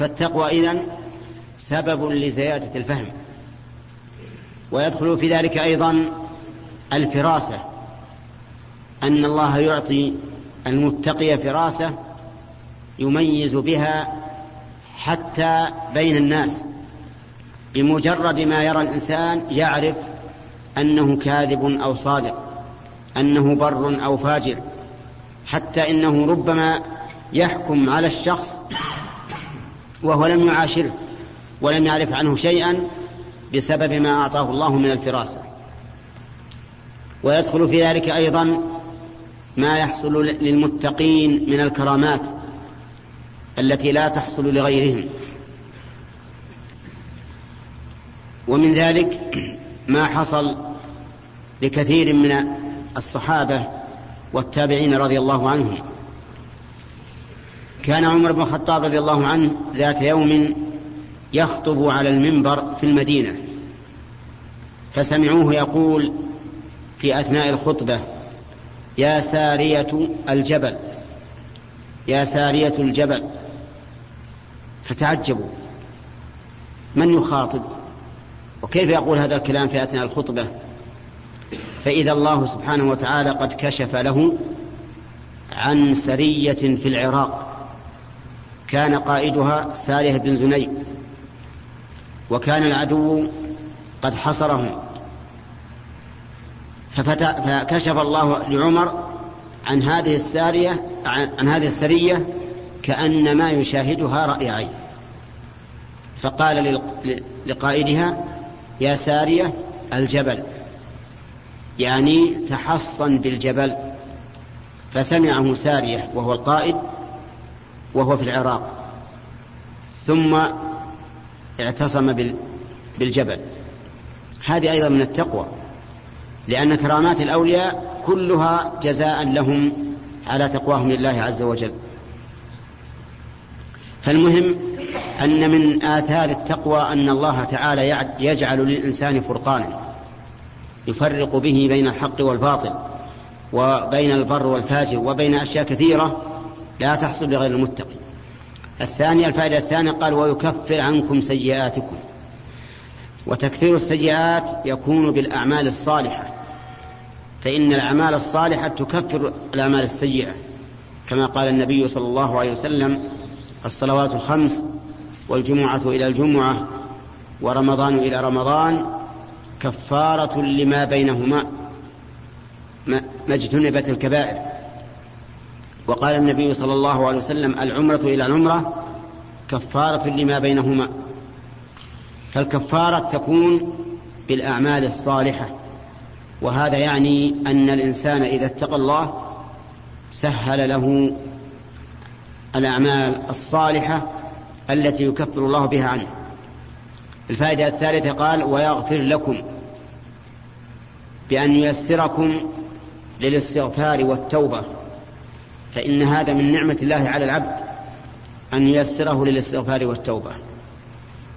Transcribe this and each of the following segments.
فالتقوى إذن سبب لزيادة الفهم. ويدخل في ذلك أيضا الفراسة أن الله يعطي المتقي فراسة يميز بها حتى بين الناس بمجرد ما يرى الإنسان يعرف أنه كاذب أو صادق أنه بر أو فاجر حتى إنه ربما يحكم على الشخص وهو لم يعاشره ولم يعرف عنه شيئا بسبب ما أعطاه الله من الفراسة. ويدخل في ذلك أيضا ما يحصل للمتقين من الكرامات التي لا تحصل لغيرهم. ومن ذلك ما حصل لكثير من الصحابة والتابعين رضي الله عنهم. كان عمر بن الخطاب رضي الله عنه ذات يوم يخطب على المنبر في المدينة. فسمعوه يقول في أثناء الخطبة يا سارية الجبل يا سارية الجبل. فتعجبوا من يخاطب؟ وكيف يقول هذا الكلام في أثناء الخطبة؟ فإذا الله سبحانه وتعالى قد كشف له عن سرية في العراق. كان قائدها سالح بن زني وكان العدو قد حصرهم. فكشف الله لعمر عن هذه السارية عن هذه السرية كأن ما يشاهدها رأي عين فقال لقائدها يا سارية الجبل. يعني تحصن بالجبل. فسمعه سارية وهو القائد وهو في العراق. ثم اعتصم بالجبل. هذه أيضا من التقوى لأن كرامات الأولياء كلها جزاء لهم على تقواهم لله عز وجل. فالمهم أن من آثار التقوى أن الله تعالى يجعل للإنسان فرقانا يفرق به بين الحق والباطل وبين البر والفاجر وبين أشياء كثيرة لا تحصل لغير المتقي. الثانية الفائدة الثانية قال ويكفر عنكم سيئاتكم. وتكفير السيئات يكون بالأعمال الصالحة فإن الأعمال الصالحة تكفر الأعمال السيئة كما قال النبي صلى الله عليه وسلم الصلوات الخمس والجمعة إلى الجمعة ورمضان إلى رمضان كفارة لما بينهما ما اجتنبت الكبائر. وقال النبي صلى الله عليه وسلم العمرة إلى العمرة كفارة لما بينهما. فالكفارة تكون بالأعمال الصالحة. وهذا يعني أن الإنسان إذا اتقى الله سهل له الأعمال الصالحة التي يكفر الله بها عنه. الفائدة الثالثة قال ويغفر لكم بأن ييسركم للاستغفار والتوبة. فإن هذا من نعمة الله على العبد أن ييسره للاستغفار والتوبة.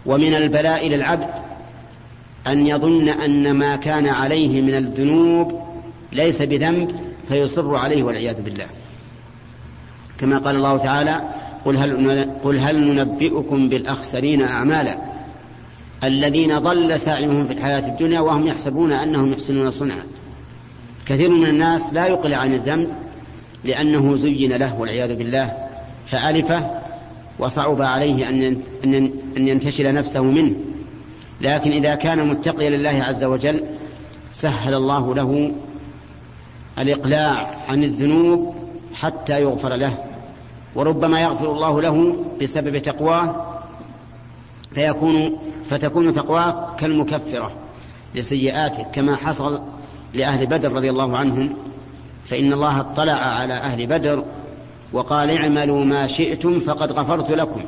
ومن البلاء للعبد أن يظن أن ما كان عليه من الذنوب ليس بذنب فيصر عليه والعياذ بالله. كما قال الله تعالى قل هل, قل هل ننبئكم بالأخسرين أعمالا؟ الذين ضل سعيهم في الحياة الدنيا وهم يحسبون أنهم يحسنون صنعا. كثير من الناس لا يقلع عن الذنب لأنه زين له والعياذ بالله فألفه وصعب عليه أن ينتشل نفسه منه. لكن إذا كان متقيا لله عز وجل سهل الله له الإقلاع عن الذنوب حتى يغفر له. وربما يغفر الله له بسبب تقواه فيكون فتكون تقواه كالمكفرة لسيئاته كما حصل لأهل بدر رضي الله عنهم. فإن الله اطلع على أهل بدر وقال اعملوا ما شئتم فقد غفرت لكم.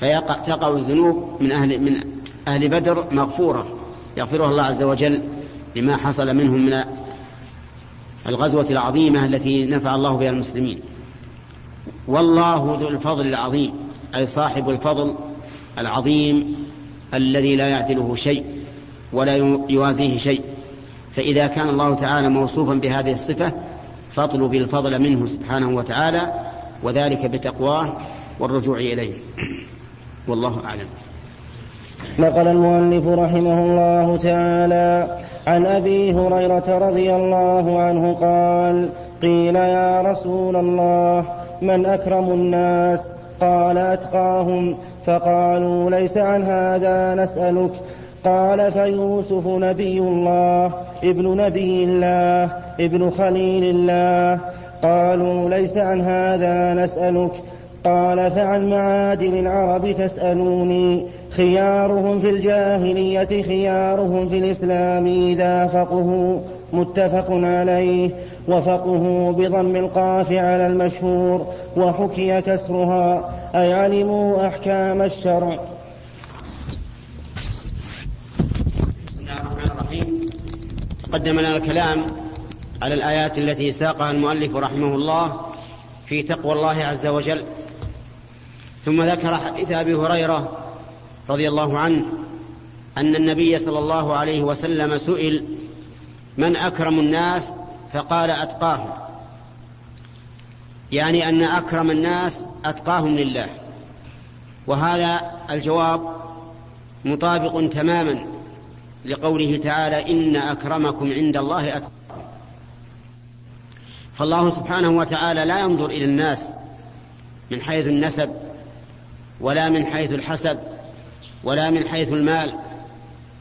فيقع تقع الذنوب من أهل من أهل بدر مغفورة. يغفرها الله عز وجل لما حصل منهم من الغزوة العظيمة التي نفع الله بها المسلمين. والله ذو الفضل العظيم أي صاحب الفضل العظيم الذي لا يعدله شيء ولا يوازيه شيء. فإذا كان الله تعالى موصوفا بهذه الصفة فاطلب الفضل منه سبحانه وتعالى وذلك بتقواه والرجوع إليه. والله أعلم. نقل المؤلف رحمه الله تعالى عن أبي هريرة رضي الله عنه قال قيل يا رسول الله من أكرم الناس؟ قال أتقاهم. فقالوا ليس عن هذا نسألك. قال فيوسف نبي الله ابن نبي الله ابن خليل الله. قالوا ليس عن هذا نسألك. قال فعن معادن العرب تسألوني. خيارهم في الجاهلية خيارهم في الإسلام إذا فقهوا. متفق عليه. وفقه بضم القاف على المشهور. وحكي كسرها. أي علموا أحكام الشرع بسم الله الرحمن الرحيم. قدم لنا الكلام على الآيات التي ساقها المؤلف رحمه الله في تقوى الله عز وجل. ثم ذكر حديث أبي هريرة رضي الله عنه أن النبي صلى الله عليه وسلم سئل من أكرم الناس? فقال أتقاهم. يعني أن أكرم الناس أتقاهم لله. وهذا الجواب مطابق تماما لقوله تعالى إن أكرمكم عند الله أتقاكم فالله سبحانه وتعالى لا ينظر إلى الناس من حيث النسب ولا من حيث الحسب ولا من حيث المال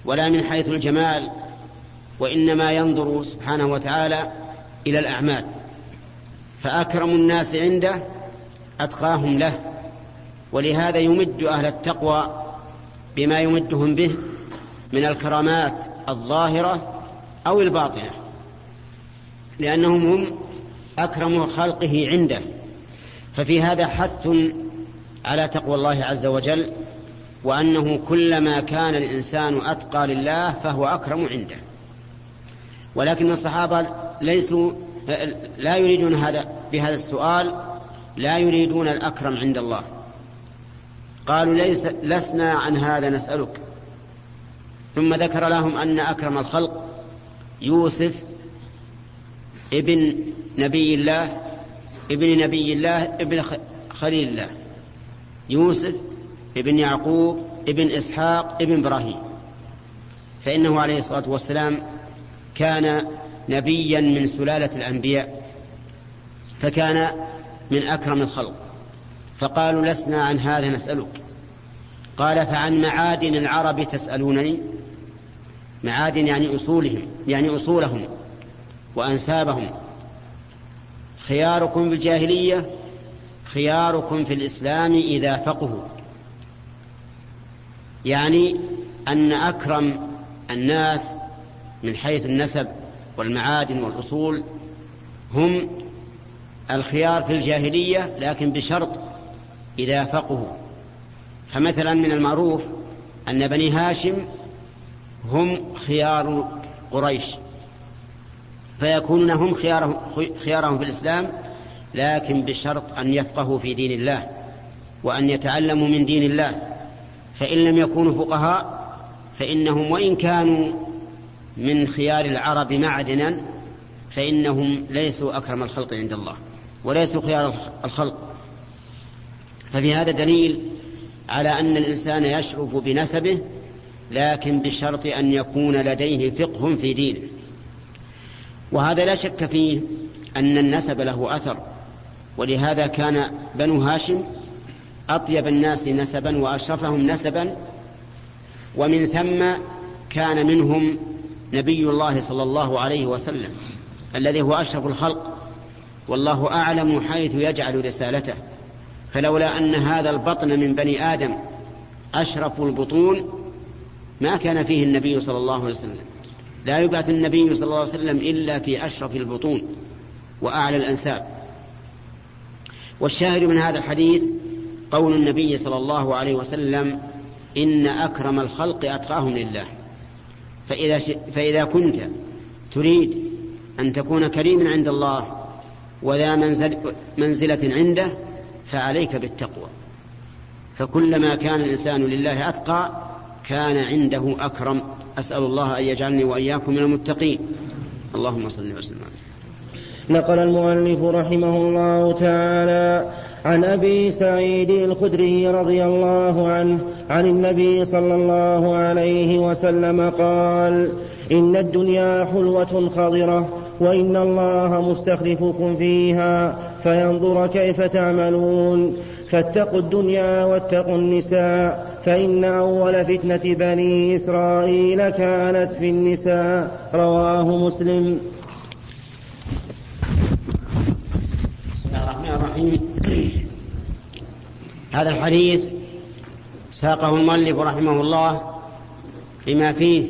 ولا من حيث الجمال وإنما ينظر سبحانه وتعالى إلى الأعمال. فأكرم الناس عنده أتقاهم له ولهذا يمد أهل التقوى بما يمدهم به من الكرامات الظاهرة أو الباطنة لأنهم هم أكرم خلقه عنده. ففي هذا حث على تقوى الله عز وجل وأنه كلما كان الإنسان أتقى لله فهو أكرم عنده. ولكن الصحابة ليسوا لا يريدون هذا بهذا السؤال لا يريدون الأكرم عند الله. قالوا ليس لسنا عن هذا نسألك. ثم ذكر لهم أن أكرم الخلق يوسف ابن نبي الله ابن نبي الله ابن خليل الله. يوسف ابن يعقوب ابن إسحاق ابن إبراهيم. فإنه عليه الصلاة والسلام كان نبيا من سلالة الأنبياء فكان من أكرم الخلق. فقالوا لسنا عن هذا نسألك. قال فعن معادن العرب تسألونني؟ معادن يعني أصولهم يعني أصولهم وأنسابهم. خياركم في الجاهلية خياركم في الإسلام إذا فقهوا. يعني أن أكرم الناس من حيث النسب والمعادن والأصول هم الخيار في الجاهلية لكن بشرط إذا فقهوا. فمثلا من المعروف أن بني هاشم هم خيار قريش. فيكونون هم خيارهم, خيارهم في الإسلام لكن بشرط أن يفقهوا في دين الله وأن يتعلموا من دين الله. فإن لم يكونوا فقهاء فإنهم وإن كانوا من خيار العرب معدنا فإنهم ليسوا أكرم الخلق عند الله وليسوا خيار الخلق. ففي هذا دليل على أن الإنسان يشرف بنسبه لكن بشرط أن يكون لديه فقه في دينه. وهذا لا شك فيه أن النسب له أثر ولهذا كان بنو هاشم أطيب الناس نسبا وأشرفهم نسبا. ومن ثم كان منهم نبي الله صلى الله عليه وسلم الذي هو أشرف الخلق والله أعلم حيث يجعل رسالته. فلولا أن هذا البطن من بني آدم أشرف البطون ما كان فيه النبي صلى الله عليه وسلم. لا يبعث النبي صلى الله عليه وسلم إلا في أشرف البطون وأعلى الأنساب. والشاهد من هذا الحديث قول النبي صلى الله عليه وسلم إن أكرم الخلق أتقاهم لله. فإذا, ش... فإذا كنت تريد أن تكون كريما عند الله وذا منزل... منزلة عنده فعليك بالتقوى. فكلما كان الإنسان لله أتقى كان عنده أكرم. أسأل الله أن يجعلني وإياكم من المتقين. اللهم صل وسلم. نقل المؤلف رحمه الله تعالى عن أبي سعيد الخدري رضي الله عنه عن النبي صلى الله عليه وسلم قال إن الدنيا حلوة خضرة وإن الله مستخلفكم فيها فينظر كيف تعملون. فاتقوا الدنيا واتقوا النساء فإن أول فتنة بني إسرائيل كانت في النساء. رواه مسلم. بسم الله الرحمن الرحيم. هذا الحديث ساقه المؤلف رحمه الله لما فيه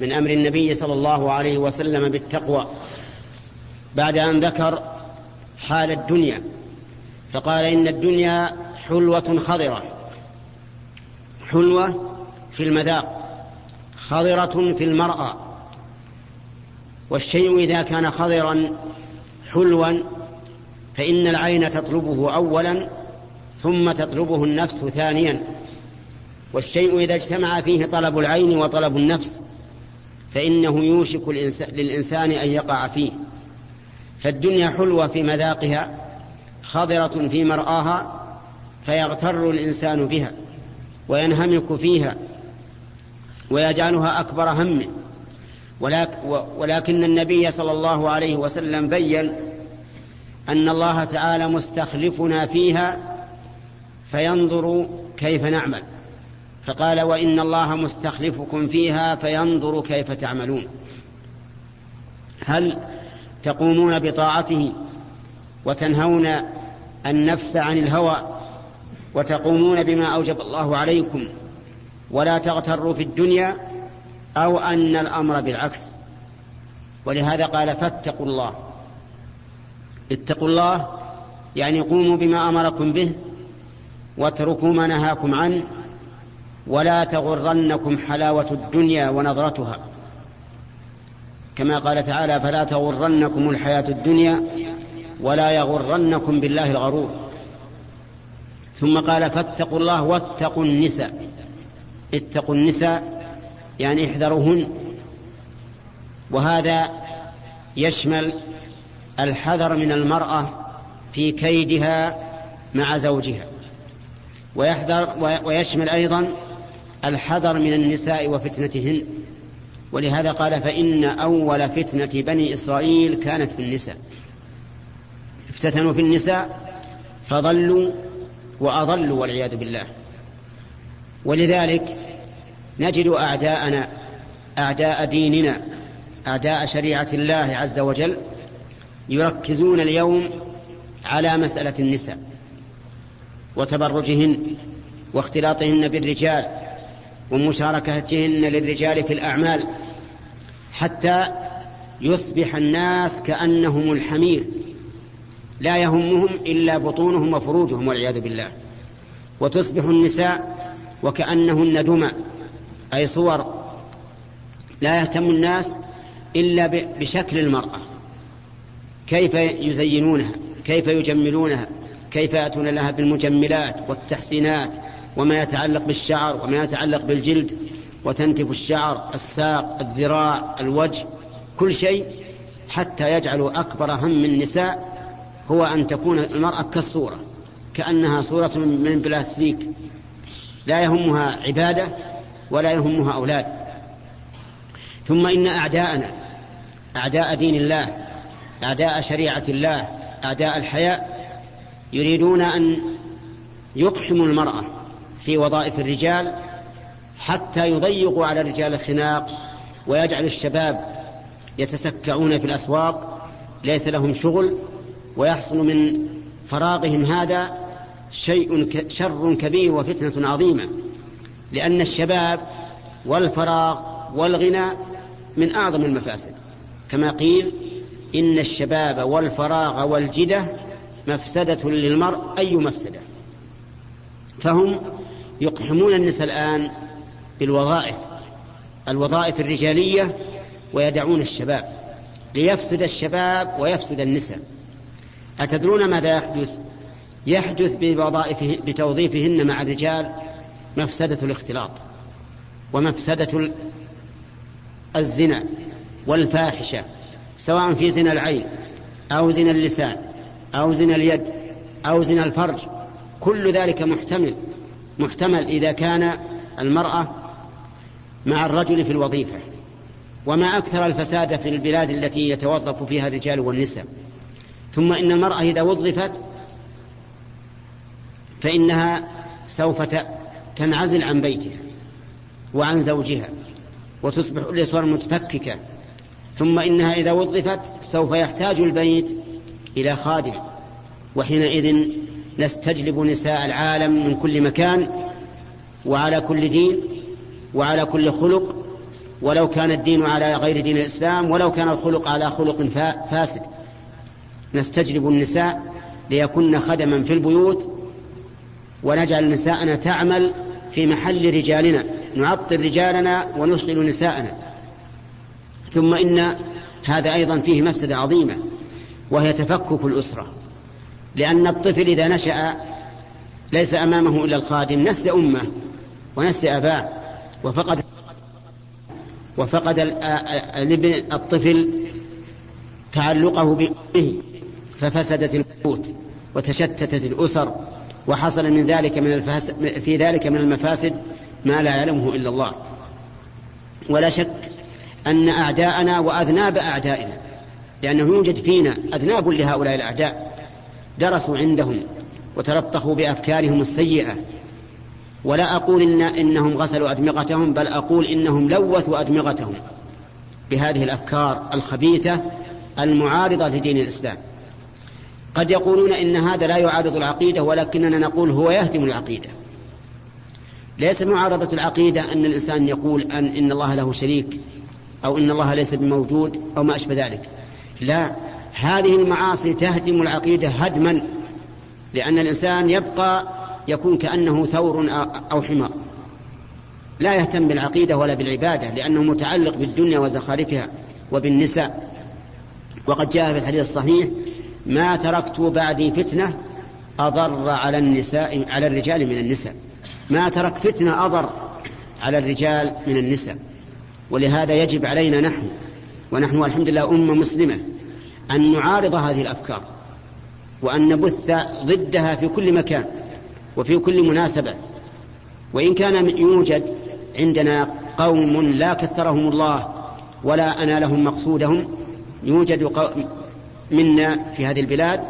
من أمر النبي صلى الله عليه وسلم بالتقوى بعد أن ذكر حال الدنيا. فقال إن الدنيا حلوة خضرة. حلوة في المذاق خضرة في المرأة. والشيء إذا كان خضرا حلوا فإن العين تطلبه أولا ثم تطلبه النفس ثانيا. والشيء إذا اجتمع فيه طلب العين وطلب النفس فإنه يوشك للإنسان أن يقع فيه. فالدنيا حلوة في مذاقها خضرة في مرآها فيغتر الإنسان بها. وينهمك فيها ويجعلها أكبر همه ولكن النبي صلى الله عليه وسلم بين أن الله تعالى مستخلفنا فيها فينظر كيف نعمل. فقال وإن الله مستخلفكم فيها فينظر كيف تعملون. هل تقومون بطاعته وتنهون النفس عن الهوى وتقومون بما أوجب الله عليكم ولا تغتروا في الدنيا أو أن الأمر بالعكس. ولهذا قال فاتقوا الله. اتقوا الله يعني قوموا بما أمركم به واتركوا ما نهاكم عنه ولا تغرنكم حلاوة الدنيا ونظرتها. كما قال تعالى فلا تغرنكم الحياة الدنيا ولا يغرنكم بالله الغرور. ثم قال فاتقوا الله واتقوا النساء. اتقوا النساء يعني احذروهن. وهذا يشمل الحذر من المرأة في كيدها مع زوجها. ويحذر ويشمل أيضا الحذر من النساء وفتنتهن. ولهذا قال فإن أول فتنة بني إسرائيل كانت في النساء. افتتنوا في النساء فضلوا وأضلوا والعياذ بالله. ولذلك نجد أعداءنا أعداء ديننا أعداء شريعة الله عز وجل يركزون اليوم على مسألة النساء وتبرجهن واختلاطهن بالرجال ومشاركتهن للرجال في الأعمال حتى يصبح الناس كأنهم الحمير. لا يهمهم إلا بطونهم وفروجهم والعياذ بالله. وتصبح النساء وكأنهن دمى أي صور لا يهتم الناس إلا بشكل المرأة. كيف يزينونها؟ كيف يجملونها؟ كيف يأتون لها بالمجملات والتحسينات؟ وما يتعلق بالشعر وما يتعلق بالجلد وتنتف الشعر الساق الذراع الوجه كل شيء حتى يجعلوا أكبر هم النساء هو أن تكون المرأة كالصورة كأنها صورة من بلاستيك. لا يهمها عبادة ولا يهمها أولاد. ثم إن أعداءنا أعداء دين الله أعداء شريعة الله أعداء الحياة يريدون أن يقحموا المرأة في وظائف الرجال حتى يضيقوا على الرجال الخناق ويجعل الشباب يتسكعون في الأسواق ليس لهم شغل ويحصل من فراغهم هذا شيء شر كبير وفتنة عظيمة لأن الشباب والفراغ والغنى من أعظم المفاسد. كما قيل إن الشباب والفراغ والجدة مفسدة للمرء أي مفسدة؟ فهم يقحمون النساء الآن بالوظائف الوظائف الرجالية ويدعون الشباب ليفسد الشباب ويفسد النساء. أتدرون ماذا يحدث؟ يحدث بوظائفه بتوظيفهن مع الرجال مفسدة الاختلاط ومفسدة الزنا والفاحشة سواء في زنا العين أو زنا اللسان أو زنا اليد أو زنا الفرج. كل ذلك محتمل محتمل إذا كان المرأة مع الرجل في الوظيفة. وما أكثر الفساد في البلاد التي يتوظف فيها الرجال والنساء. ثم إن المرأة إذا وظفت فإنها سوف تنعزل عن بيتها وعن زوجها وتصبح الأسر متفككة. ثم إنها إذا وظفت سوف يحتاج البيت إلى خادم. وحينئذ نستجلب نساء العالم من كل مكان وعلى كل دين وعلى كل خلق. ولو كان الدين على غير دين الإسلام ولو كان الخلق على خلق فاسد. نستجلب النساء ليكن خدما في البيوت ونجعل نساءنا تعمل في محل رجالنا نعطل رجالنا ونشغل نساءنا. ثم إن هذا أيضا فيه مفسدة عظيمة وهي تفكك الأسرة. لأن الطفل إذا نشأ ليس أمامه إلا الخادم نسي أمه ونسي أباه وفقد وفقد الطفل تعلقه به ففسدت البيوت وتشتتت الأسر وحصل من ذلك من في ذلك من المفاسد ما لا يعلمه إلا الله. ولا شك أن أعداءنا وأذناب أعدائنا لأنه يوجد فينا أذناب لهؤلاء الأعداء درسوا عندهم وتلطخوا بأفكارهم السيئة. ولا أقول إن إنهم غسلوا أدمغتهم بل أقول إنهم لوثوا أدمغتهم بهذه الأفكار الخبيثة المعارضة لدين الإسلام. قد يقولون إن هذا لا يعارض العقيدة ولكننا نقول هو يهدم العقيدة. ليس معارضة العقيدة أن الإنسان يقول أن إن الله له شريك أو إن الله ليس بموجود أو ما أشبه ذلك. لا هذه المعاصي تهدم العقيدة هدما لأن الإنسان يبقى يكون كأنه ثور أو حمار. لا يهتم بالعقيدة ولا بالعبادة لأنه متعلق بالدنيا وزخارفها وبالنساء. وقد جاء في الحديث الصحيح ما تركت بعدي فتنة أضر على النساء على الرجال من النساء. ما ترك فتنة أضر على الرجال من النساء. ولهذا يجب علينا نحن ونحن الحمد لله أمة مسلمة أن نعارض هذه الأفكار وأن نبث ضدها في كل مكان وفي كل مناسبة. وإن كان يوجد عندنا قوم لا كثرهم الله ولا أنالهم مقصودهم يوجد منا في هذه البلاد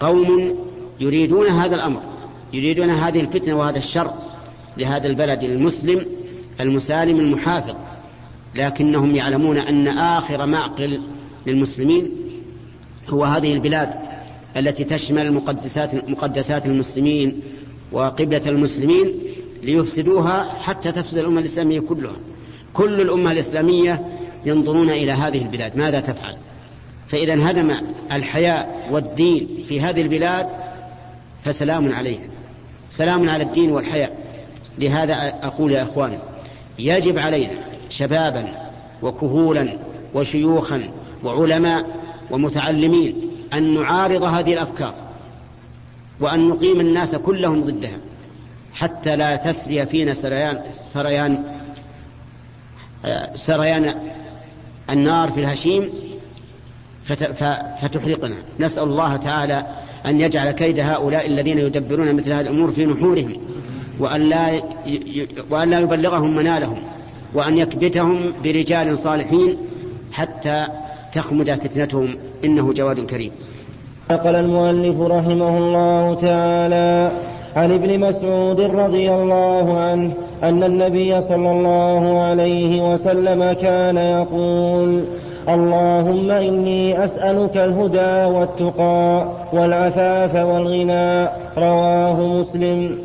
قوم يريدون هذا الأمر يريدون هذه الفتنة وهذا الشر لهذا البلد المسلم المسالم المحافظ لكنهم يعلمون أن آخر معقل للمسلمين هو هذه البلاد التي تشمل مقدسات مقدسات المسلمين وقبلة المسلمين ليفسدوها حتى تفسد الأمة الإسلامية كلها. كل الأمة الإسلامية ينظرون إلى هذه البلاد. ماذا تفعل؟ فإذا انهدم الحياء والدين في هذه البلاد فسلام عليها سلام على الدين والحياء. لهذا أقول يا أخوان يجب علينا شبابا وكهولا وشيوخا وعلماء ومتعلمين أن نعارض هذه الأفكار وأن نقيم الناس كلهم ضدها حتى لا تسري فينا سريان سريان سريان النار في الهشيم فتحرقنا. نسأل الله تعالى أن يجعل كيد هؤلاء الذين يدبرون مثل هذه الأمور في نحورهم وأن لا, يبلغهم منالهم وأن يكبتهم برجال صالحين حتى تخمد فتنتهم. إنه جواد كريم. نقل المؤلف رحمه الله تعالى عن ابن مسعود رضي الله عنه أن النبي صلى الله عليه وسلم كان يقول اللهم إني أسألك الهدى والتقى والعفاف والغنى. رواه مسلم.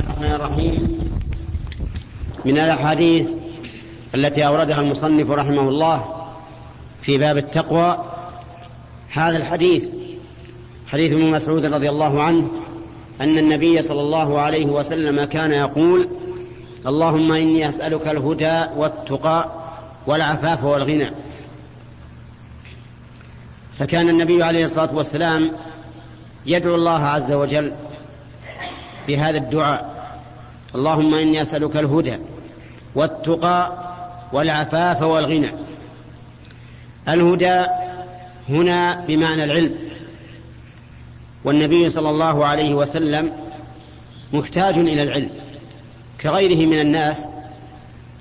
الرحمن الرحيم. من الأحاديث التي أوردها المصنف رحمه الله في باب التقوى. هذا الحديث حديث ابن مسعود رضي الله عنه أن النبي صلى الله عليه وسلم كان يقول اللهم إني أسألك الهدى والتقى والعفاف والغنى. فكان النبي عليه الصلاة والسلام يدعو الله عز وجل بهذا الدعاء. اللهم إني أسألك الهدى والتقى والعفاف والغنى. الهدى هنا بمعنى العلم. والنبي صلى الله عليه وسلم محتاج إلى العلم. كغيره من الناس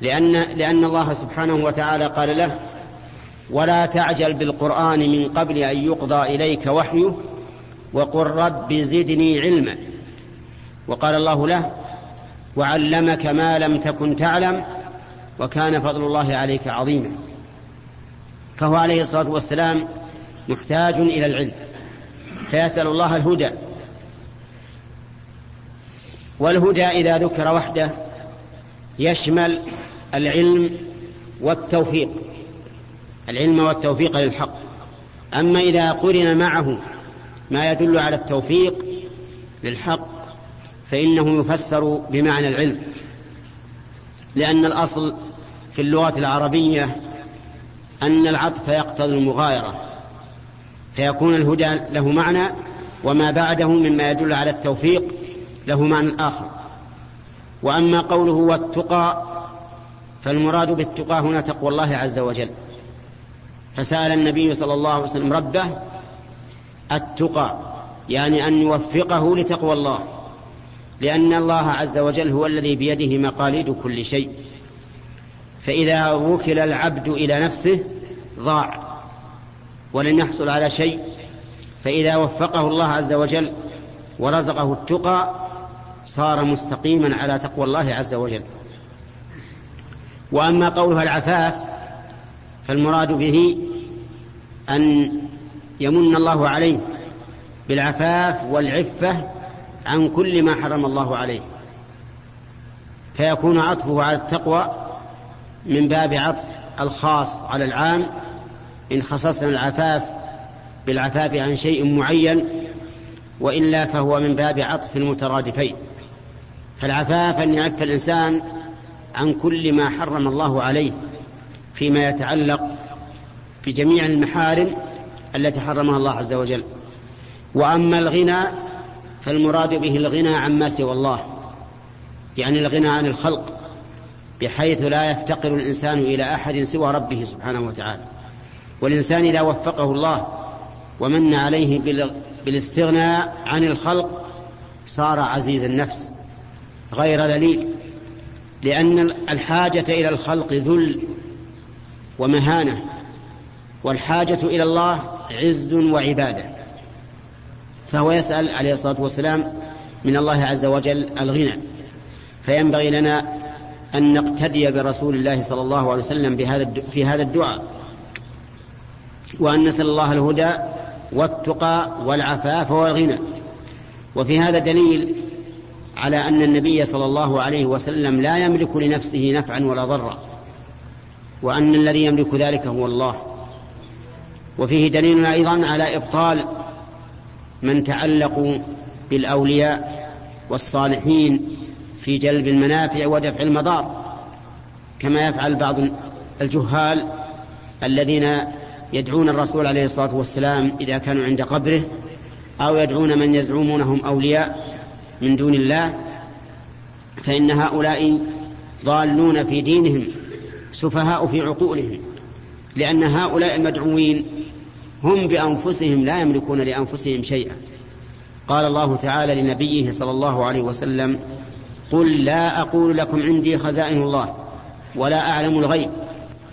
لأن, لأن الله سبحانه وتعالى قال له ولا تعجل بالقرآن من قبل أن يقضى إليك وحيه وقل رب زدني علما. وقال الله له وعلمك ما لم تكن تعلم وكان فضل الله عليك عظيما. فهو عليه الصلاة والسلام محتاج إلى العلم فيسأل الله الهدى. والهدى إذا ذكر وحده يشمل العلم والتوفيق العلم والتوفيق للحق. أما إذا قرن معه ما يدل على التوفيق للحق فإنه يفسر بمعنى العلم لأن الأصل في اللغة العربية أن العطف يقتضي المغايرة فيكون الهدى له معنى وما بعده مما يدل على التوفيق له معنى آخر. وأما قوله والتقى فالمراد بالتقى هنا تقوى الله عز وجل. فسأل النبي صلى الله عليه وسلم ربه التقى يعني أن يوفقه لتقوى الله. لأن الله عز وجل هو الذي بيده مقاليد كل شيء. فإذا وكل العبد إلى نفسه ضاع ولن يحصل على شيء. فإذا وفقه الله عز وجل ورزقه التقى صار مستقيما على تقوى الله عز وجل. وأما قولها العفاف فالمراد به أن يمن الله عليه بالعفاف والعفة عن كل ما حرم الله عليه. فيكون عطفه على التقوى من باب عطف الخاص على العام. إن خصصنا العفاف بالعفاف عن شيء معين وإلا فهو من باب عطف المترادفين. فالعفاف أن يعف الإنسان عن كل ما حرم الله عليه فيما يتعلق بجميع المحارم التي حرمها الله عز وجل. وأما الغنى فالمراد به الغنى عما سوى الله يعني الغنى عن الخلق بحيث لا يفتقر الإنسان إلى أحد سوى ربه سبحانه وتعالى. والإنسان إذا وفقه الله ومن عليه بالاستغناء عن الخلق صار عزيز النفس. غير ذليل لأن الحاجة إلى الخلق ذل ومهانة والحاجة إلى الله عز وعبادة. فهو يسأل عليه الصلاة والسلام من الله عز وجل الغنى. فينبغي لنا أن نقتدي برسول الله صلى الله عليه وسلم في هذا الدعاء. وأن نسأل الله الهدى والتقى والعفاف والغنى. وفي هذا دليل على أن النبي صلى الله عليه وسلم لا يملك لنفسه نفعا ولا ضرا وأن الذي يملك ذلك هو الله. وفيه دليل أيضا على إبطال من تعلقوا بالأولياء والصالحين في جلب المنافع ودفع المضار كما يفعل بعض الجهال الذين يدعون الرسول عليه الصلاة والسلام إذا كانوا عند قبره أو يدعون من يزعمونهم أولياء. من دون الله فإن هؤلاء ضالون في دينهم سفهاء في عقولهم لأن هؤلاء المدعوين هم بأنفسهم لا يملكون لأنفسهم شيئا. قال الله تعالى لنبيه صلى الله عليه وسلم قل لا أقول لكم عندي خزائن الله ولا أعلم الغيب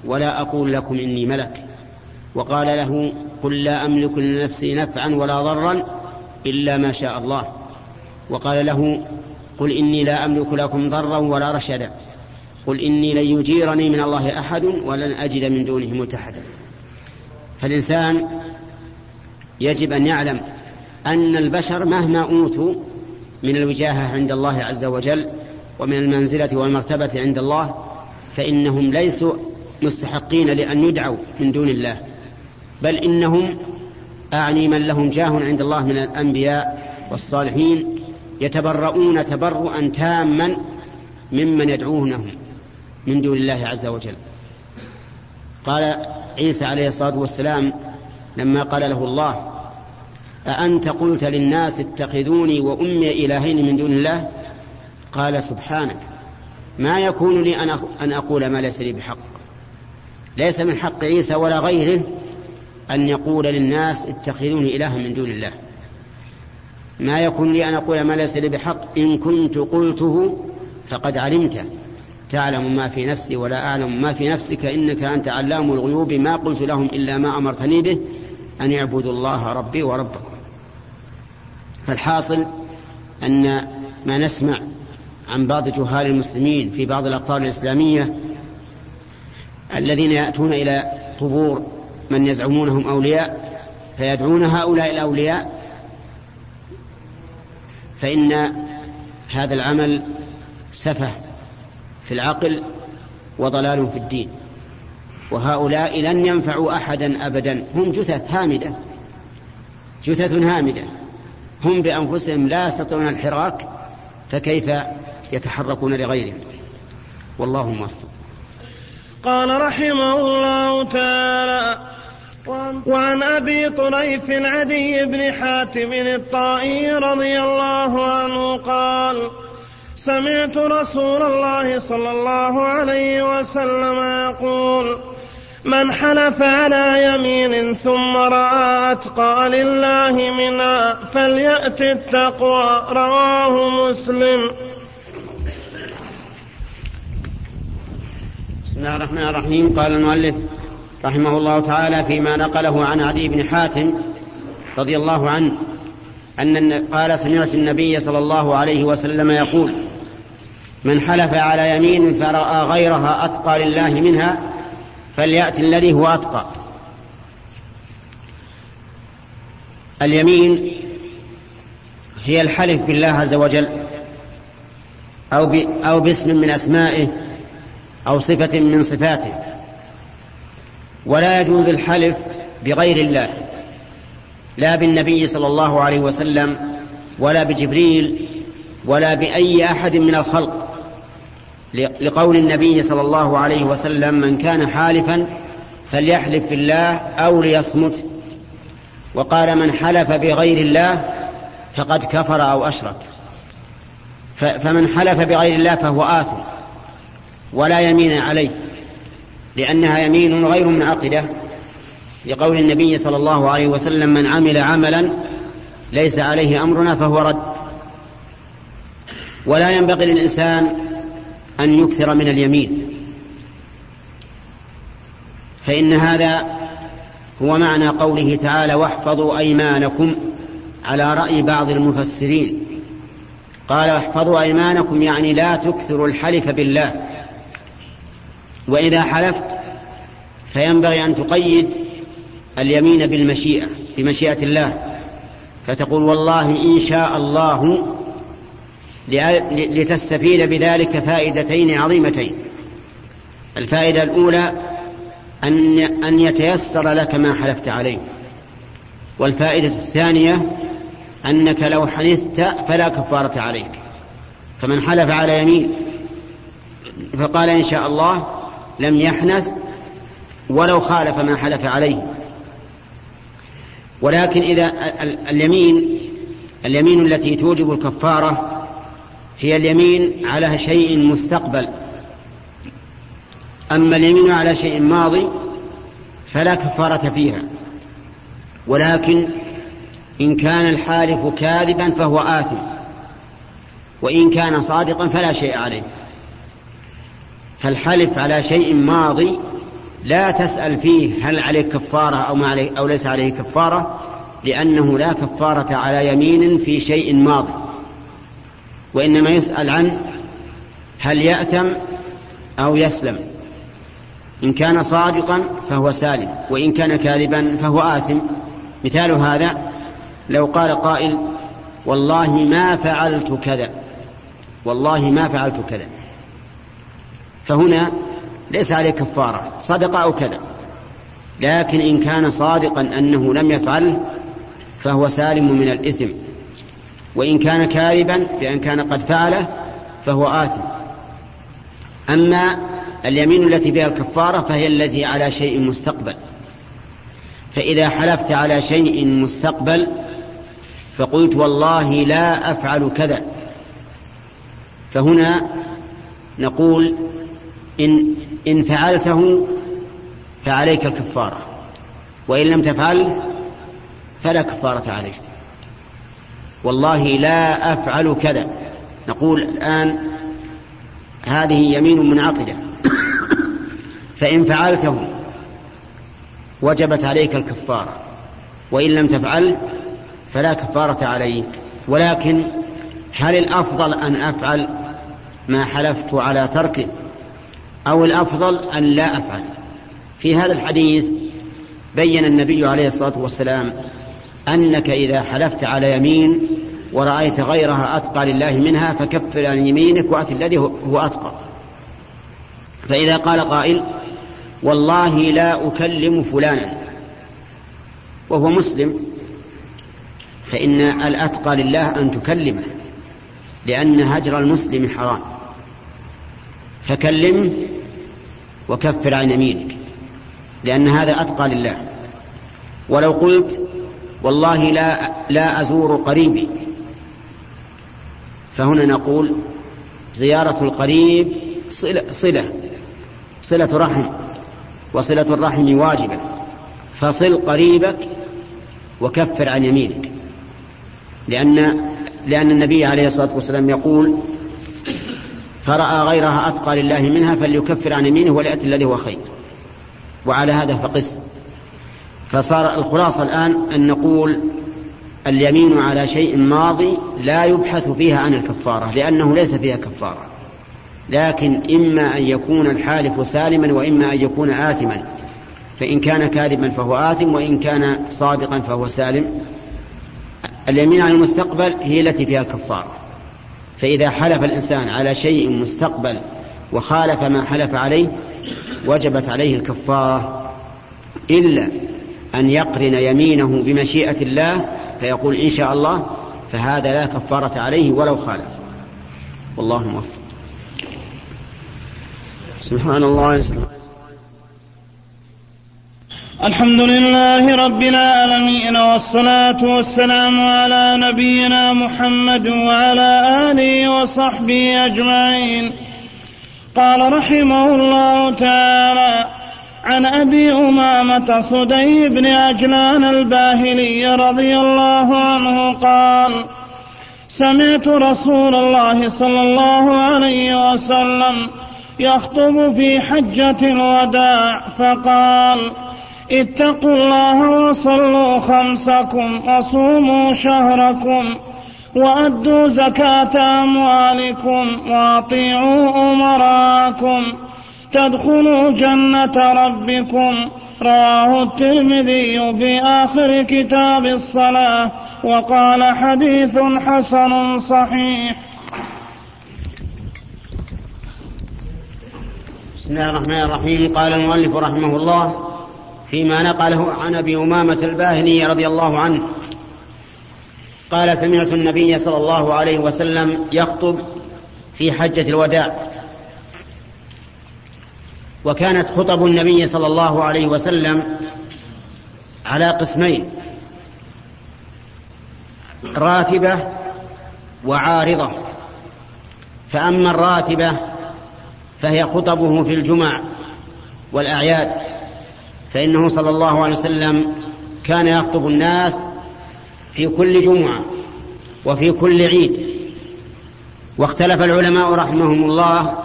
ولا أقول لكم إني ملك. وقال له قل لا أملك لنفسي نفعا ولا ضرا إلا ما شاء الله. وقال له قل إني لا أملك لكم ضرا ولا رشدا. قل إني لن يجيرني من الله أحد ولن أجد من دونه ملتحدا فالإنسان يجب أن يعلم أن البشر مهما أوتوا من الوجاهة عند الله عز وجل ومن المنزلة والمرتبة عند الله فإنهم ليسوا مستحقين لأن يدعوا من دون الله. بل إنهم أعني من لهم جاه عند الله من الأنبياء والصالحين يتبرؤون تبرؤا تاما ممن يدعونهم من دون الله عز وجل. قال عيسى عليه الصلاة والسلام لما قال له الله أأنت قلت للناس اتخذوني وأمي إلهين من دون الله؟ قال سبحانك ما يكون لي أن أقول ما ليس لي بحق. ليس من حق عيسى ولا غيره أن يقول للناس اتخذوني إلها من دون الله. ما يكون لي أن أقول ما ليس لي بحق. إن كنت قلته فقد علمته تعلم ما في نفسي ولا أعلم ما في نفسك. إنك أنت علام الغيوب. ما قلت لهم إلا ما أمرتني به. أن يعبدوا الله ربي وربكم. فالحاصل أن ما نسمع عن بعض جهال المسلمين في بعض الأقطار الإسلامية الذين يأتون إلى قبور من يزعمونهم أولياء فيدعون هؤلاء الأولياء فإن هذا العمل سفه في العقل وضلال في الدين. وهؤلاء لن ينفعوا أحدا أبدا. هم جثث هامدة. جثث هامدة. هم بأنفسهم لا يستطيعون الحراك فكيف يتحركون لغيرهم؟ والله موفق. قال رحمه الله تعالى وعن أبي طريف عدي بن حاتم الطائي رضي الله عنه قال سمعت رسول الله صلى الله عليه وسلم يقول من حلف على يمين ثم رأى أتقى لله منها فليأت التقوى رواه مسلم. بسم الله الرحمن الرحيم. قال المؤلف رحمه الله تعالى فيما نقله عن عدي بن حاتم رضي الله عنه أن قال سمعت النبي صلى الله عليه وسلم يقول من حلف على يمين فرأى غيرها أتقى لله منها فليأتي الذي هو أتقى. اليمين هي الحلف بالله عز وجل أو, أو باسم من أسمائه أو صفة من صفاته. ولا يجوز الحلف بغير الله لا بالنبي صلى الله عليه وسلم ولا بجبريل ولا بأي أحد من الخلق لقول النبي صلى الله عليه وسلم من كان حالفا فليحلف بالله أو ليصمت وقال من حلف بغير الله فقد كفر أو أشرك فمن حلف بغير الله فهو آثم ولا يمين عليه. لأنها يمين غير منعقدة لقول النبي صلى الله عليه وسلم من عمل عملا ليس عليه أمرنا فهو رد. ولا ينبغي للإنسان أن يكثر من اليمين. فإن هذا هو معنى قوله تعالى واحفظوا أيمانكم على رأي بعض المفسرين قال احفظوا أيمانكم يعني لا تكثروا الحلف بالله وإذا حلفت فينبغي أن تقيد اليمين بالمشيئة بمشيئة الله. فتقول والله إن شاء الله لتستفيد بذلك فائدتين عظيمتين. الفائدة الأولى أن أن يتيسر لك ما حلفت عليه. والفائدة الثانية أنك لو حنثت فلا كفارة عليك. فمن حلف على يمين فقال إن شاء الله لم يحنث ولو خالف ما حلف عليه. ولكن إذا اليمين اليمين التي توجب الكفارة هي اليمين على شيء مستقبل. أما اليمين على شيء ماضي فلا كفارة فيها. ولكن إن كان الحالف كاذبا فهو آثم وإن كان صادقا فلا شيء عليه. فالحلف على شيء ماضي لا تسأل فيه هل عليه كفارة أو, ما عليه أو ليس عليه كفارة لأنه لا كفارة على يمين في شيء ماضي. وإنما يسأل عن هل يأثم أو يسلم. إن كان صادقا فهو سالم وإن كان كاذبا فهو آثم. مثال هذا لو قال قائل والله ما فعلت كذا والله ما فعلت كذا. فهنا ليس عليه كفارة صدق أو كذا. لكن إن كان صادقا أنه لم يفعله فهو سالم من الإثم. وإن كان كاذبا بأن كان قد فعله فهو آثم. أما اليمين التي فيها الكفارة فهي التي على شيء مستقبل. فإذا حلفت على شيء مستقبل فقلت والله لا أفعل كذا. فهنا نقول إن, إن فعلته فعليك الكفارة وإن لم تفعل فلا كفارة عليك. والله لا أفعل كذا. نقول الآن هذه يمين منعقدة. فإن فعلته وجبت عليك الكفارة وإن لم تفعل فلا كفارة عليك. ولكن هل الأفضل أن أفعل ما حلفت على تركه؟ أو الأفضل أن لا أفعل. في هذا الحديث بين النبي عليه الصلاة والسلام أنك إذا حلفت على يمين ورأيت غيرها أتقى لله منها فكفر عن يمينك وأت الذي هو أتقى. فإذا قال قائل والله لا أكلم فلانا وهو مسلم فإن الأتقى لله أن تكلمه لأن هجر المسلم حرام. فكلمه وكفر عن يمينك لأن هذا أتقى لله. ولو قلت والله لا لا أزور قريبي فهنا نقول زيارة القريب صلة صلة, صلة رحم وصلة الرحم واجبة. فصل قريبك وكفر عن يمينك لأن لأن النبي عليه الصلاة والسلام يقول فرأى غيرها أتقى لله منها فليكفر عن يمينه وليأتي الذي هو خير. وعلى هذا فقس. فصار الخلاصة الآن أن نقول اليمين على شيء ماضي لا يبحث فيها عن الكفارة لأنه ليس فيها كفارة. لكن إما أن يكون الحالف سالما وإما أن يكون آثما. فإن كان كاذبا فهو آثم وإن كان صادقا فهو سالم. اليمين على المستقبل هي التي فيها الكفارة. فإذا حلف الإنسان على شيء مستقبل وخالف ما حلف عليه وجبت عليه الكفارة. إلا أن يقرن يمينه بمشيئة الله فيقول إن شاء الله فهذا لا كفارة عليه ولو خالف. والله موفق. سبحان الله سبحان الحمد لله رب العالمين والصلاة والسلام على نبينا محمد وعلى آله وصحبه أجمعين. قال رحمه الله تعالى عن أبي أمامة صدي بن أجلان الباهلي رضي الله عنه قال سمعت رسول الله صلى الله عليه وسلم يخطب في حجة الوداع فقال اتقوا الله وصلوا خمسكم وصوموا شهركم وأدوا زكاة أموالكم وأطيعوا أمراكم تدخلوا جنة ربكم رواه الترمذي في آخر كتاب الصلاة وقال حديث حسن صحيح. بسم الله الرحمن الرحيم. قال المؤلف رحمه الله فيما نقله عن أبي أمامة الباهلي رضي الله عنه. قال سمعت النبي صلى الله عليه وسلم يخطب في حجة الوداع. وكانت خطب النبي صلى الله عليه وسلم على قسمين راتبة وعارضة. فأما الراتبة فهي خطبه في الجمع والأعياد. فإنه صلى الله عليه وسلم كان يخطب الناس في كل جمعة وفي كل عيد. واختلف العلماء رحمهم الله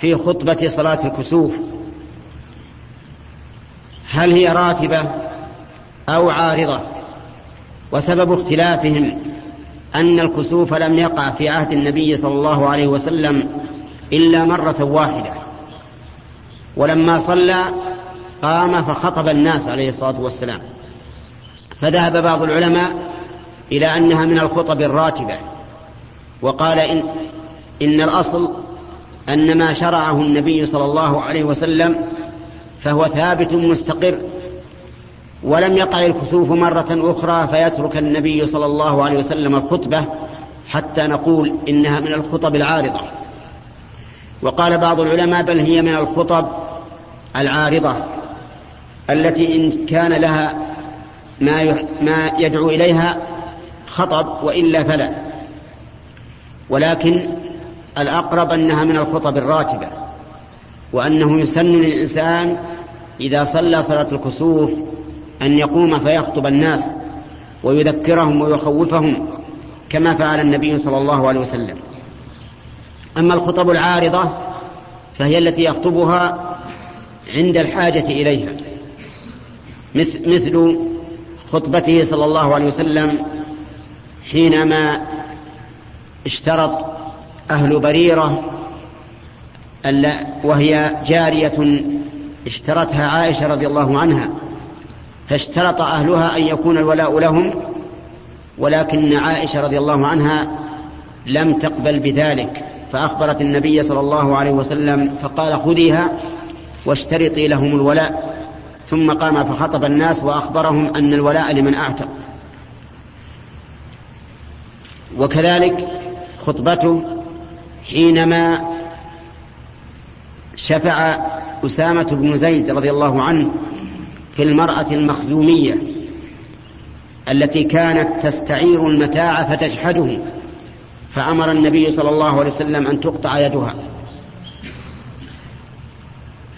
في خطبة صلاة الكسوف. هل هي راتبة أو عارضة؟ وسبب اختلافهم أن الكسوف لم يقع في عهد النبي صلى الله عليه وسلم إلا مرة واحدة. ولما صلى قام فخطب الناس عليه الصلاة والسلام. فذهب بعض العلماء إلى أنها من الخطب الراتبة وقال ان إن الأصل أن ما شرعه النبي صلى الله عليه وسلم فهو ثابت مستقر ولم يقع الكسوف مرة أخرى فيترك النبي صلى الله عليه وسلم الخطبة حتى نقول إنها من الخطب العارضة. وقال بعض العلماء بل هي من الخطب العارضة. التي إن كان لها ما ما يدعو إليها خطب وإلا فلا. ولكن الأقرب أنها من الخطب الراتبة وأنه يسن للإنسان إذا صلى صلاة الكسوف أن يقوم فيخطب الناس ويذكرهم ويخوفهم كما فعل النبي صلى الله عليه وسلم. أما الخطب العارضة فهي التي يخطبها عند الحاجة إليها. مثل خطبته صلى الله عليه وسلم حينما اشترط أهل بريرة وهي جارية اشترتها عائشة رضي الله عنها فاشترط أهلها أن يكون الولاء لهم ولكن عائشة رضي الله عنها لم تقبل بذلك فأخبرت النبي صلى الله عليه وسلم فقال خذيها واشترطي لهم الولاء. ثم قام فخطب الناس وأخبرهم أن الولاء لمن أعتق. وكذلك خطبته حينما شفع أسامة بن زيد رضي الله عنه في المرأة المخزومية التي كانت تستعير المتاع فتجحده فأمر النبي صلى الله عليه وسلم أن تقطع يدها.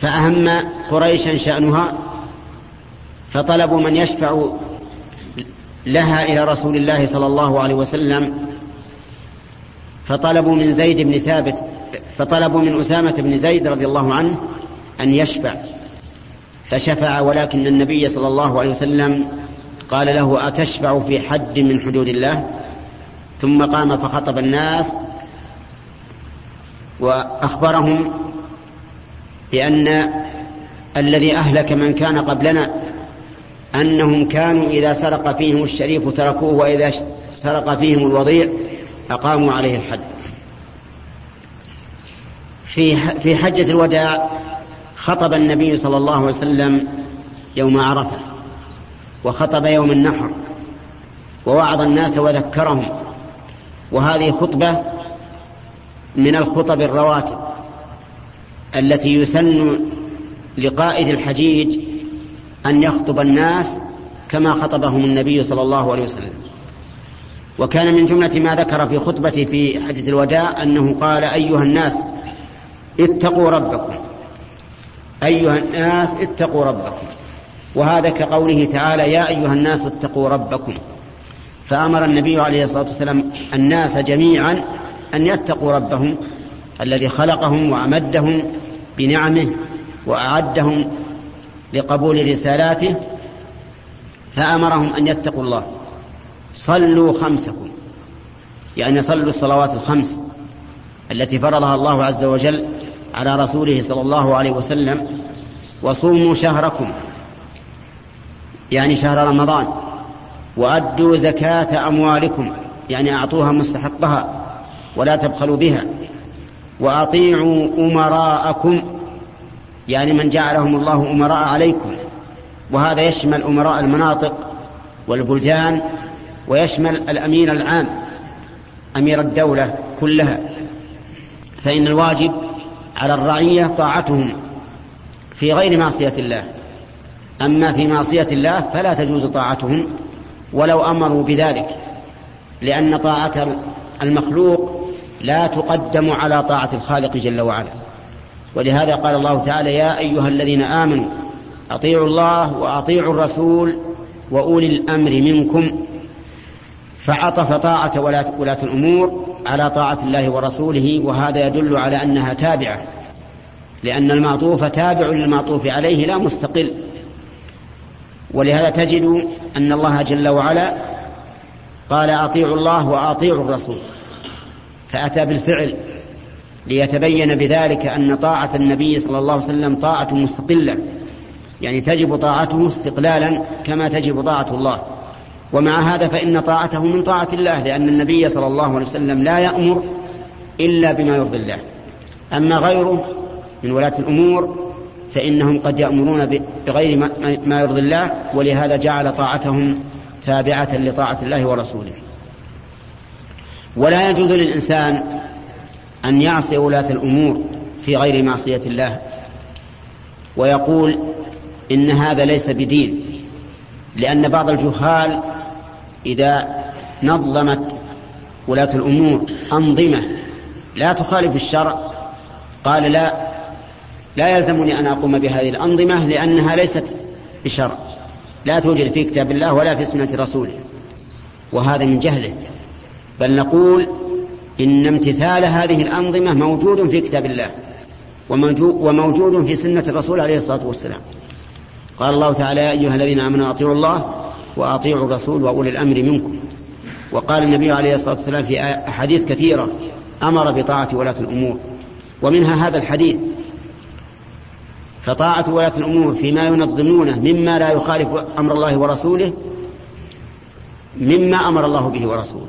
فأهم قريشا شأنها فطلبوا من يشفع لها إلى رسول الله صلى الله عليه وسلم. فطلبوا من زيد بن ثابت فطلبوا من أسامة بن زيد رضي الله عنه أن يشفع. فشفع ولكن النبي صلى الله عليه وسلم قال له أتشفع في حد من حدود الله؟ ثم قام فخطب الناس وأخبرهم بأن الذي أهلك من كان قبلنا أنهم كانوا إذا سرق فيهم الشريف تركوه وإذا سرق فيهم الوضيع أقاموا عليه الحد. في في حجة الوداع خطب النبي صلى الله عليه وسلم يوم عرفة وخطب يوم النحر ووعظ الناس وذكرهم. وهذه خطبة من الخطب الرواتب التي يسن لقائد الحجيج أن يخطب الناس كما خطبهم النبي صلى الله عليه وسلم. وكان من جملة ما ذكر في خطبته في حجة الوداع أنه قال أيها الناس اتقوا ربكم. أيها الناس اتقوا ربكم. وهذا كقوله تعالى يا أيها الناس اتقوا ربكم. فأمر النبي عليه الصلاة والسلام الناس جميعا أن يتقوا ربهم الذي خلقهم وأمدهم بنعمه وأعدهم لقبول رسالاته فأمرهم أن يتقوا الله. صلوا خمسكم. يعني صلوا الصلوات الخمس التي فرضها الله عز وجل على رسوله صلى الله عليه وسلم وصوموا شهركم. يعني شهر رمضان. وأدوا زكاة أموالكم. يعني أعطوها مستحقها ولا تبخلوا بها. وأطيعوا أمراءكم. يعني من جعلهم الله أمراء عليكم وهذا يشمل أمراء المناطق والبلدان ويشمل الأمير العام أمير الدولة كلها فإن الواجب على الرعية طاعتهم في غير معصية الله. أما في معصية الله فلا تجوز طاعتهم ولو أمروا بذلك لأن طاعة المخلوق لا تقدم على طاعة الخالق جل وعلا. ولهذا قال الله تعالى يا أيها الذين آمنوا أطيعوا الله وأطيعوا الرسول وأولي الأمر منكم فعطف طاعة ولاة الأمور على طاعة الله ورسوله وهذا يدل على أنها تابعة لأن المعطوف تابع للمعطوف عليه لا مستقل. ولهذا تجد أن الله جل وعلا قال أطيعوا الله وأطيعوا الرسول فأتى بالفعل. ليتبين بذلك أن طاعة النبي صلى الله عليه وسلم طاعة مستقلة. يعني تجب طاعته استقلالا كما تجب طاعة الله. ومع هذا فإن طاعته من طاعة الله لأن النبي صلى الله عليه وسلم لا يأمر إلا بما يرضي الله. أما غيره من ولاة الأمور فإنهم قد يأمرون بغير ما يرضي الله ولهذا جعل طاعتهم تابعة لطاعة الله ورسوله. ولا يجوز للإنسان أن يعصي ولاة الأمور في غير معصية الله. ويقول إن هذا ليس بدين لأن بعض الجهال إذا نظمت ولاة الأمور أنظمة لا تخالف الشرع قال لا لا يلزمني أن أقوم بهذه الأنظمة لأنها ليست بشرع لا توجد في كتاب الله ولا في سنة رسوله. وهذا من جهله. بل نقول إن امتثال هذه الأنظمة موجود في كتاب الله وموجود في سنة الرسول عليه الصلاة والسلام. قال الله تعالى يا أيها الذين آمنوا أطيعوا الله وأطيعوا الرسول وأولي الأمر منكم. وقال النبي عليه الصلاة والسلام في أحاديث كثيرة أمر بطاعة ولاة الأمور. ومنها هذا الحديث فطاعة ولاة الأمور فيما ينظمونه مما لا يخالف أمر الله ورسوله مما أمر الله به ورسوله.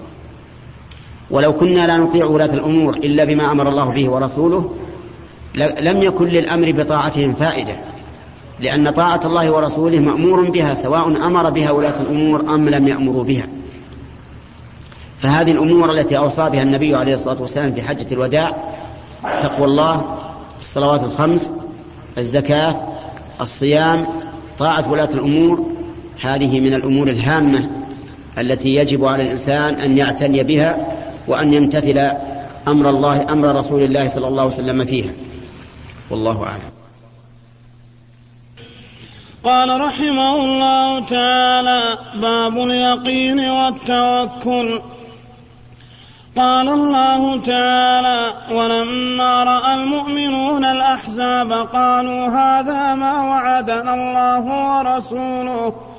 ولو كنا لا نطيع ولاة الأمور إلا بما أمر الله به ورسوله لم يكن للأمر بطاعتهم فائدة لأن طاعة الله ورسوله مأمور بها سواء أمر بها ولاة الأمور أم لم يأمروا بها. فهذه الأمور التي أوصى بها النبي عليه الصلاة والسلام في حجة الوداع تقوى الله الصلوات الخمس الزكاة الصيام طاعة ولاة الأمور هذه من الأمور الهامة التي يجب على الإنسان أن يعتني بها وأن يمتثل أمر الله أمر رسول الله صلى الله عليه وسلم فيها. والله أعلم. قال رحمه الله تعالى باب اليقين والتوكل. قال الله تعالى ولما رأى المؤمنون الأحزاب قالوا هذا ما وعدنا الله ورسوله.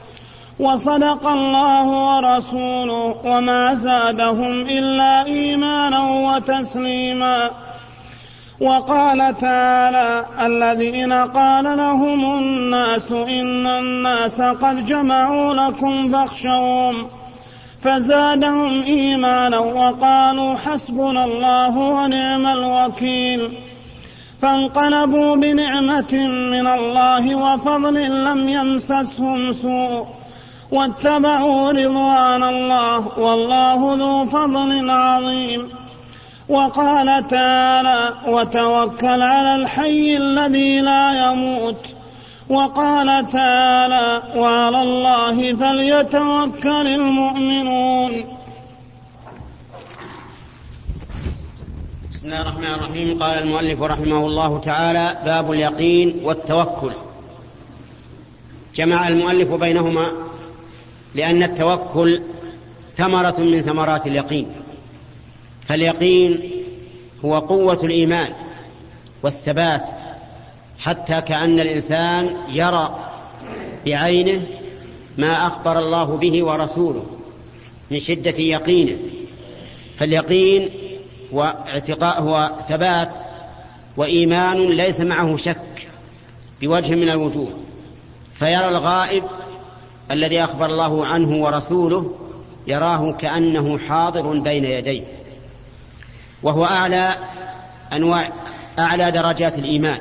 وصدق الله ورسوله وما زادهم إلا إيمانا وتسليما. وقال تعالى الذين قال لهم الناس إن الناس قد جمعوا لكم فاخشوهم فزادهم إيمانا وقالوا حسبنا الله ونعم الوكيل. فانقلبوا بنعمة من الله وفضل لم يمسسهم سوء. واتبعوا رضوان الله والله ذو فضل عظيم. وقال تعالى وتوكل على الحي الذي لا يموت. وقال تعالى وعلى الله فليتوكل المؤمنون. بسم الله الرحمن الرحيم. قال المؤلف رحمه الله تعالى باب اليقين والتوكل. جمع المؤلف بينهما لأن التوكل ثمرة من ثمرات اليقين. فاليقين هو قوة الإيمان والثبات حتى كأن الإنسان يرى بعينه ما أخبر الله به ورسوله من شدة يقينه. فاليقين هو اعتقاء هو ثبات وإيمان ليس معه شك بوجه من الوجوه. فيرى الغائب الذي أخبر الله عنه ورسوله يراه كأنه حاضر بين يديه. وهو أعلى أنواع أعلى درجات الإيمان.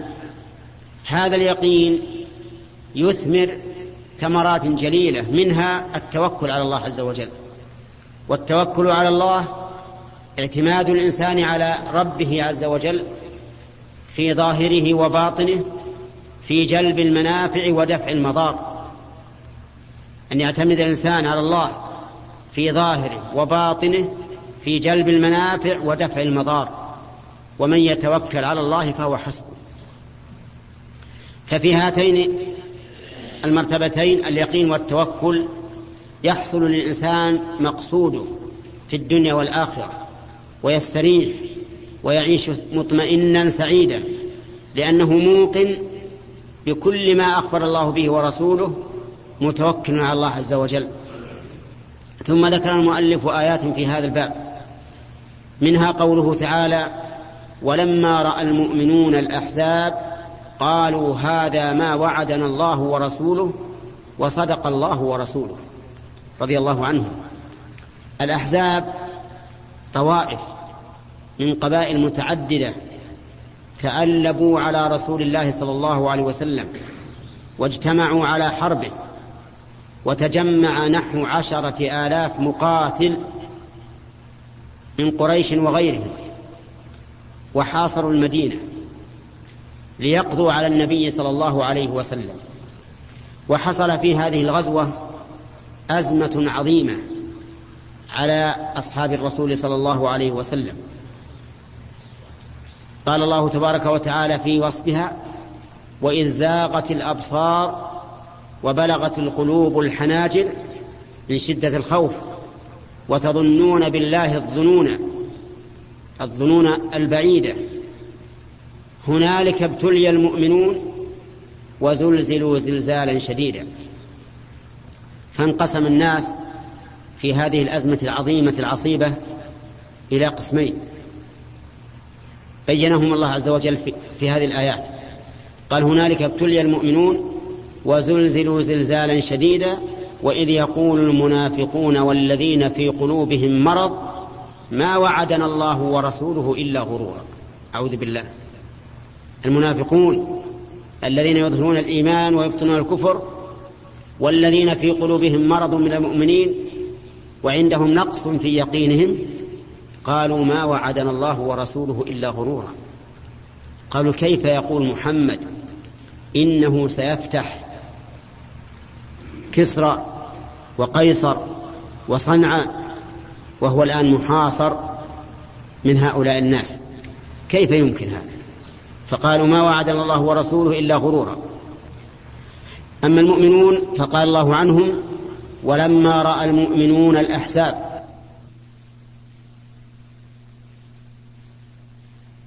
هذا اليقين يثمر ثمرات جليلة منها التوكل على الله عز وجل. والتوكل على الله اعتماد الإنسان على ربه عز وجل في ظاهره وباطنه في جلب المنافع ودفع المضار. أن يعتمد الإنسان على الله في ظاهره وباطنه في جلب المنافع ودفع المضار. ومن يتوكل على الله فهو حسبه. ففي هاتين المرتبتين اليقين والتوكل يحصل للإنسان مقصوده في الدنيا والآخرة ويستريح ويعيش مطمئنا سعيدا لأنه موقن بكل ما أخبر الله به ورسوله متوكل على الله عز وجل. ثم ذكر المؤلف آيات في هذا الباب. منها قوله تعالى ولما رأى المؤمنون الأحزاب قالوا هذا ما وعدنا الله ورسوله وصدق الله ورسوله رضي الله عنهم. الأحزاب طوائف من قبائل متعددة تألبوا على رسول الله صلى الله عليه وسلم واجتمعوا على حربه وتجمع نحو عشرة آلاف مقاتل من قريش وغيرهم وحاصروا المدينة ليقضوا على النبي صلى الله عليه وسلم. وحصل في هذه الغزوة أزمة عظيمة على أصحاب الرسول صلى الله عليه وسلم. قال الله تبارك وتعالى في وصفها وإذ زاغت الأبصار وبلغت القلوب الحناجر من شدة الخوف وتظنون بالله الظنون الظنون البعيدة. هنالك ابتلي المؤمنون وزلزلوا زلزالا شديدا. فانقسم الناس في هذه الأزمة العظيمة العصيبة إلى قسمين. بينهم الله عز وجل في, في هذه الآيات. قال هنالك ابتلي المؤمنون وزلزلوا زلزالا شديدا وإذ يقول المنافقون والذين في قلوبهم مرض ما وعدنا الله ورسوله إلا غرورا. أعوذ بالله. المنافقون الذين يظهرون الإيمان ويبطنون الكفر والذين في قلوبهم مرض من المؤمنين وعندهم نقص في يقينهم قالوا ما وعدنا الله ورسوله إلا غرورا. قالوا كيف يقول محمد؟ إنه سيفتح كسرى وقيصر وصنعاء وهو الآن محاصر من هؤلاء الناس. كيف يمكن هذا؟ فقالوا ما وعدنا الله ورسوله إلا غرورا. أما المؤمنون فقال الله عنهم ولما رأى المؤمنون الأحزاب